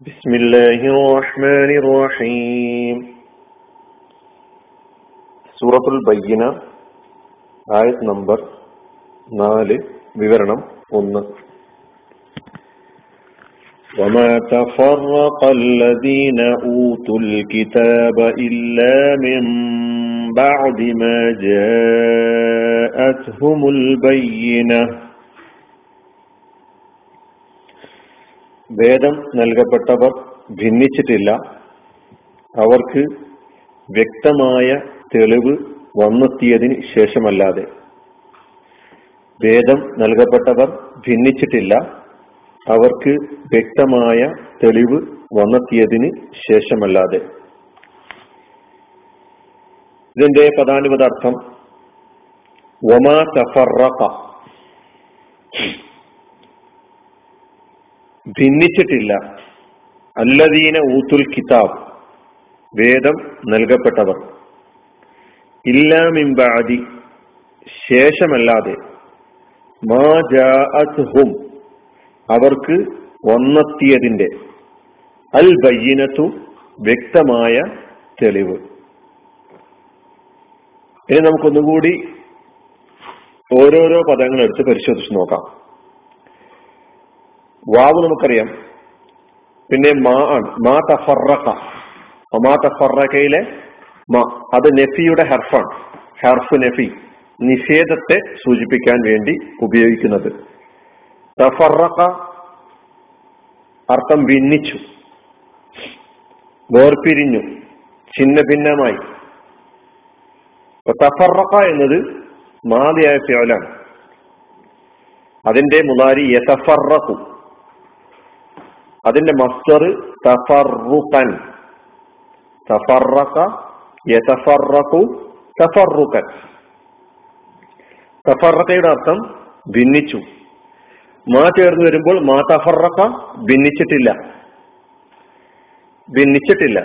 بسم الله الرحمن الرحيم സൂറത്തുൽ ബയ്യന ആയത് നമ്പർ നാല് വിവരണം ഒന്ന് وما تفرق الذين أوتوا الكتاب إلا من بعد ما جاءتهم البينة വേദം നൽകപ്പെട്ടവർ ഭിന്നിച്ചിട്ടില്ല. അവർക്ക് വ്യക്തമായ തെളിവ് വന്നെത്തിയതിന് ശേഷമല്ലാതെ. വേദം നൽകപ്പെട്ടവർ ഭിന്നിച്ചിട്ടില്ല. അവർക്ക് വ്യക്തമായ തെളിവ് വന്നെത്തിയതിന് ശേഷമല്ലാതെ. ഇതിന്റെ പദാനുപദാർത്ഥം ഒമാ തഫറക്ക ഭിന്നിച്ചിട്ടില്ല. അല്ലദീന ഊത്തുൽ കിതാബ് വേദം നൽകപ്പെട്ടവർ. ഇല്ലാമിംബാദി ശേഷമല്ലാതെ. അവർക്ക് വന്നെത്തിയതിന്റെ അൽ ബയ്യനത്തു വ്യക്തമായ തെളിവ്. ഇനി നമുക്കൊന്നുകൂടി ഓരോരോ പദങ്ങൾ എടുത്ത് പരിശോധിച്ച് നോക്കാം. വാവ് നമുക്കറിയാം. പിന്നെ മാ ആണ്. മാ തഫറക്ക മാ തഫറക്കയിലെ മാ. അത് നെഫിയുടെ ഹർഫാണ്. ഹർഫ് നെഫി. നിഷേധത്തെ സൂചിപ്പിക്കാൻ വേണ്ടി ഉപയോഗിക്കുന്നത്. തഫറക്ക അർത്ഥം ഭിന്നിച്ചു. വേർപിരിഞ്ഞു. ഛിന്ന ഭിന്നമായി തഫറക്ക എന്നത് മാതിയായ ഫിയോലാണ് അതിന്റെ മുതാരി യതഫറഖു. അതിന്റെ മസ്തർ തഫറുഖൻ തഫറഖ യതഫറഖു തഫറുഖൻ തഫറഖയുടെ അർത്ഥം ഭിന്നിച്ചു. മാ ചേർന്ന് വരുമ്പോൾ മാ തഫറഖ ഭിന്നിച്ചിട്ടില്ല. ഭിന്നിച്ചിട്ടില്ല.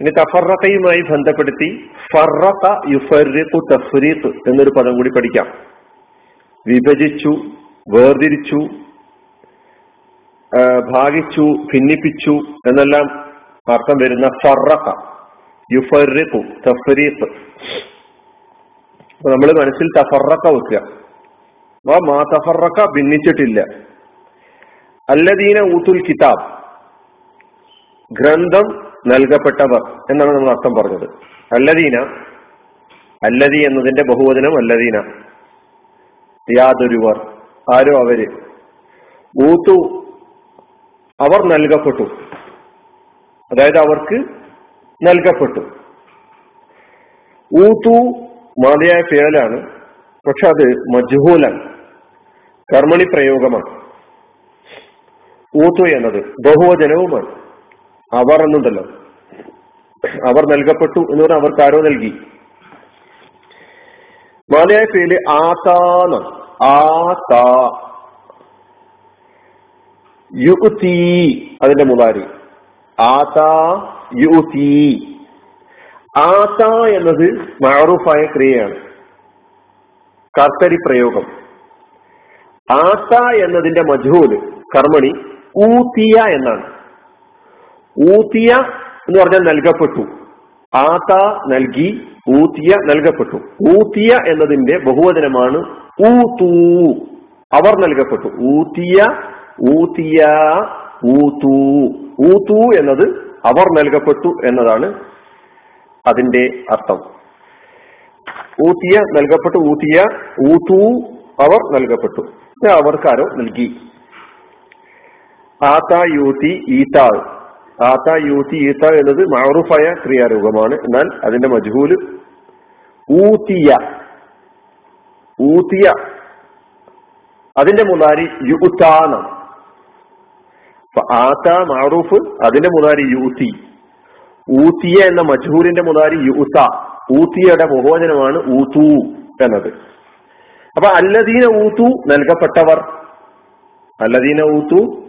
ഇനി തഫറഖയുമായി ബന്ധപ്പെടുത്തി ഫറഖ യുഫറിഖു തഫ്രീഖ് എന്നൊരു പദം കൂടി പഠിക്കാം. വിഭജിച്ചു വേർതിരിച്ചു ഭാഗിച്ചു ഭിന്നിപ്പിച്ചു എന്നെല്ലാം അർത്ഥം വരുന്ന ഫറഖ യുഫറിഖു തഫരീഖ്. നമ്മൾ മനസ്സിൽ തഫറക്ക വെക്കുക. അപ്പൊ മാ തഫറക്ക ഭിന്നിച്ചിട്ടില്ല. അല്ലദീന ഊത്തുൽ കിതാബ് ഗ്രന്ഥം നൽകപ്പെട്ടവർ എന്നാണ് നമ്മൾ അർത്ഥം പറഞ്ഞത്. അല്ലദീന അല്ലദി എന്നതിന്റെ ബഹുവചനം അല്ലദീന. യാതൊരുവർ ആരോ അവർ. ഊത്തു അവർ നൽകപ്പെട്ടു. അതായത് അവർക്ക് നൽകപ്പെട്ടു. ഊത്തു മാതയായ പേലാണ് പക്ഷെ അത് മജ്ഹൂലാണ് കർമ്മണി പ്രയോഗമാണ്. ഊത്തു എന്നത് ബഹുവചനവുമാണ്. അവർ എന്നുണ്ടല്ലോ. അവർ നൽകപ്പെട്ടു എന്ന് പറഞ്ഞാൽ അവർക്ക് ആരോ നൽകി. മാതയായ പേര് ആതാന്ന് ആതാ. യുതി അതിന്റെ മുതാരി. ആതാ യുതി ആത എന്നത് മാറൂഫായ ക്രിയയാണ്. കർത്തരി പ്രയോഗം ആത്ത എന്നതിന്റെ മജൂൽ കർമ്മണി ഊത്തിയ എന്നാണ്. ഊത്തിയ എന്ന് പറഞ്ഞാൽ നൽകപ്പെട്ടു. ആത്ത നൽകി ഊത്തിയ നൽകപ്പെട്ടു. ഊത്തിയ എന്നതിന്റെ ബഹുവചനമാണ് ഊതൂ. അവർ നൽകപ്പെട്ടു. ഊത്തിയ ഊത്തിയ ഊതു. ഊതു എന്നത് അവർ നൽകപ്പെട്ടു എന്നതാണ് അതിന്റെ അർത്ഥം. ഊതിയ നൽകപ്പെട്ടു ഊതിയ ഊതു അവർ നൽകപ്പെട്ടു. അവർക്കാരോ നൽകി. ആത്ത യൂതി ഈതാൾ. ആത്ത യൂതി ഈതാൾ എന്നത് മാറൂഫായ ക്രിയാരൂപമാണ്. എന്നാൽ അതിന്റെ മജ്ഹൂൽ ഊതിയ. ഊതിയ. അതിന്റെ മുതാരി യുത്താന ആത്ത മാറൂഫ് അതിന്റെ മുതാരി യൂത്തി ഊത്തിയ എന്ന മജ്ഹൂരിന്റെ മുതാരി യൂസ. ഊത്തിയയുടെ ബഹുവചനമാണ് ഊത്തു എന്നത്. അപ്പൊ അല്ലദീന ഊത്തു നൽകപ്പെട്ടവർ. അല്ലദീന ഊത്തു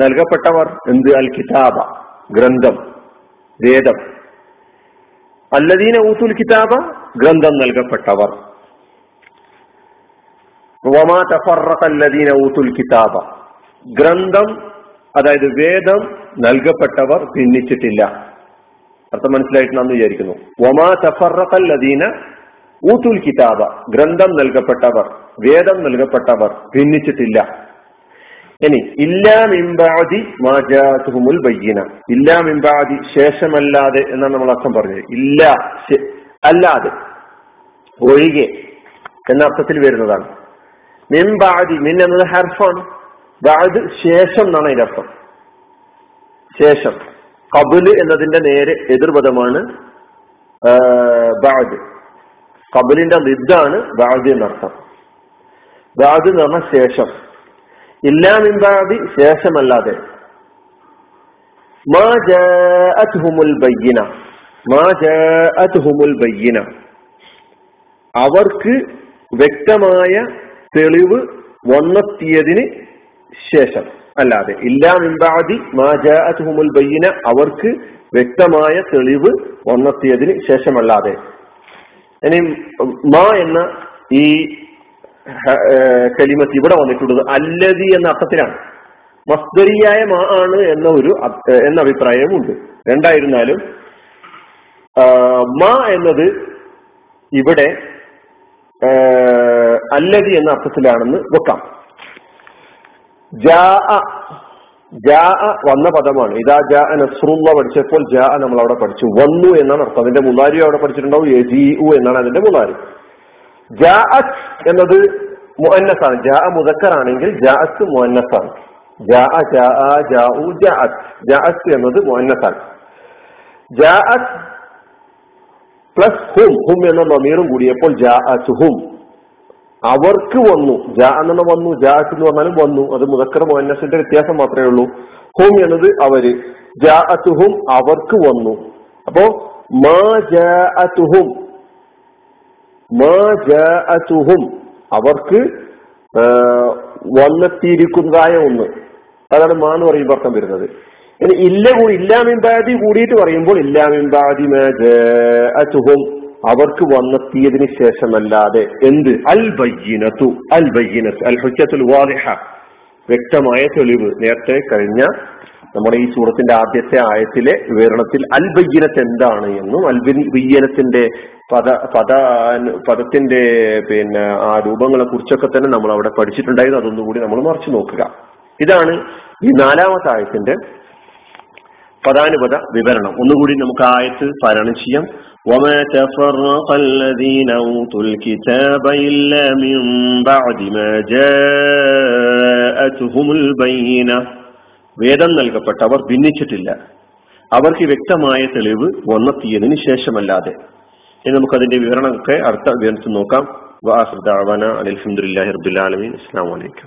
നൽകപ്പെട്ടവർ എന്ത്? അൽ കിതാബ ഗ്രന്ഥം വേദം. അല്ലദീന ഊത്തുൽ കിതാബ ഗ്രന്ഥം നൽകപ്പെട്ടവർ. ഗ്രന്ഥം അതായത് വേദം നൽകപ്പെട്ടവർ ഭിന്നിച്ചിട്ടില്ല. അർത്ഥം മനസ്സിലായിട്ടുണ്ടെന്ന് വിചാരിക്കുന്നു. ഒമാ ലദീന ഊത്തുൽ കിതാബ. ഗ്രന്ഥം നൽകപ്പെട്ടവർ വേദം നൽകപ്പെട്ടവർ ഭിന്നിച്ചിട്ടില്ല. ഇനി ഇല്ലാ മിംബാദി മാജാത്തുഹുമുൽ ബയ്യന. ഇല്ലാ മിംബാദി ശേഷമല്ലാതെ എന്നാണ് നമ്മൾ അർത്ഥം പറഞ്ഞത്. ഇല്ല അല്ലാതെ ഒഴികെ എന്ന അർത്ഥത്തിൽ വരുന്നതാണ്. മിംബാദി മിൻ എന്നത് ഹർഫാണ്. ബാദ് ശേഷം എന്നാണ് അതിന്റെ അർത്ഥം. ശേഷം. കബുൽ എന്നതിന്റെ നേരെ എതിർപദമാണ് ബാദ് കബുലിന്റെ നിദ്ദാണ് ബാദ് എന്നർത്ഥം ബാദ് എന്ന് പറഞ്ഞ ശേഷം. ഇല്ലാമിമ്പാദി ശേഷമല്ലാതെ. മാ ജാഅത്ഹുമുൽ ബയ്യിന. മാ ജാഅത്ഹുമുൽ ബയ്യിന. അവർക്ക് വ്യക്തമായ തെളിവ് വന്നെത്തിയതിന് ശേഷം. അല്ലാതെ ഇല്ലാമിമ്പാദി മാ ജാഅത്ഹുമുൽ ബയ്യിന അവർക്ക് വ്യക്തമായ തെളിവ് വന്നെത്തിയതിന് ശേഷമല്ലാതെ. ഇനി മാ എന്ന ഈ കലിമത്ത് ഇവിടെ വന്നിട്ടുള്ളത് അല്ലതി എന്ന അർത്ഥത്തിലാണ്. മസ്ദരിയായ മാ ആണ് എന്ന ഒരു എന്ന അഭിപ്രായമുണ്ട് രണ്ടായിരുന്നാലും മാ എന്നത് ഇവിടെ അല്ലതി എന്ന അർത്ഥത്തിലാണെന്ന് വെക്കാം. വന്ന പദമാണ്. ഇതാ ജാ നസ്രുള്ള പഠിച്ചപ്പോൾ ജാ നമ്മൾ അവിടെ പഠിച്ചു. വന്നു എന്നാണ് അർത്ഥം. അതിന്റെ മുലാരി അവിടെ പഠിച്ചിട്ടുണ്ടാവും. യജീഉ എന്നാണ് അതിന്റെ മുലാരി ജാഅത്ത് എന്നത് മുഅന്നസാണ്. ജാ മുതക്കറാണെങ്കിൽ ജാഅത്ത് മുഅന്നസാണ്. ജാ ജാ ജാഉ ജാഅത്ത് ജാഅത്ത് എന്നത് മുഅന്നസാണ്. ജാഅത്ത് പ്ലസ് ഹും. ഹും എന്ന നമീറും കൂടിയപ്പോൾ ജാഅത്ത് ഹും അവർക്ക് വന്നു. ജാ എന്നെ വന്നു ജാസ് എന്ന് പറഞ്ഞാലും വന്നു. അത് മുദക്കർ മുഅന്നസിന്റെ വ്യത്യാസം മാത്രമേ ഉള്ളൂ. ഹും എന്നത് അവർ. ജാഅത്തുഹും അവർക്ക് വന്നു. അപ്പോ മാ ജാഅത്തുഹും മാ ജാഅത്തുഹും അവർക്ക് വന്നെത്തിയിരിക്കുന്നതായ ഒന്ന്. അതാണ് മാ എന്ന് പറയുമ്പോൾ അർത്ഥം വരുന്നത്. ഇല്ല കൂടി ഇല്ലാമിമ്പാതി കൂടിയിട്ട് പറയുമ്പോൾ മാ മാജുഹും അവർക്ക് വന്നെത്തിയതിനു ശേഷമല്ലാതെ എന്ത്? അൽ ബയ്യനത്തു അൽ ബയ്യനത്ത് അൽ ഹുജത്തുൽ വാദിഹ. വ്യക്തമായ തെളിവ്. നേരത്തെ കഴിഞ്ഞ നമ്മുടെ ഈ സൂറത്തിന്റെ ആദ്യത്തെ ആയത്തിലെ വിവരണത്തിൽ അൽ ബയ്യനത്ത് എന്താണ് എന്നും അൽ ബയ്യനത്തിന്റെ പദ പദ പദത്തിന്റെ പിന്നെ ആ രൂപങ്ങളെ കുറിച്ചൊക്കെ തന്നെ നമ്മൾ അവിടെ പഠിച്ചിട്ടുണ്ടായിരുന്നു. അതൊന്നുകൂടി നമ്മൾ മറിച്ചു നോക്കുക. ഇതാണ് ഈ നാലാമത്തെ ആയത്തിന്റെ പദാനുപത വിവരണം. ഒന്നുകൂടി നമുക്ക് ആയത്ത് പാരായണം ചെയ്യാം. وما تفرق الذين أوتوا الكتاب إلا من بعد ما جاءتهم البينة വേദം നൽകപ്പെട്ടവർ ഭിന്നിച്ചിട്ടില്ല അവർക്ക് വ്യക്തമായ തെളിവ് വന്നെത്തിയതിന് ശേഷമല്ലാതെ ഇനി നമുക്ക് അതിന്റെ വിവരണമൊക്കെ അടുത്ത വിവരണത്തിൽ നോക്കാം വാഹൃദാവാന അലഹമുല്ലാഹി റബുലാലമീൻ അസ്സാം വലൈക്കും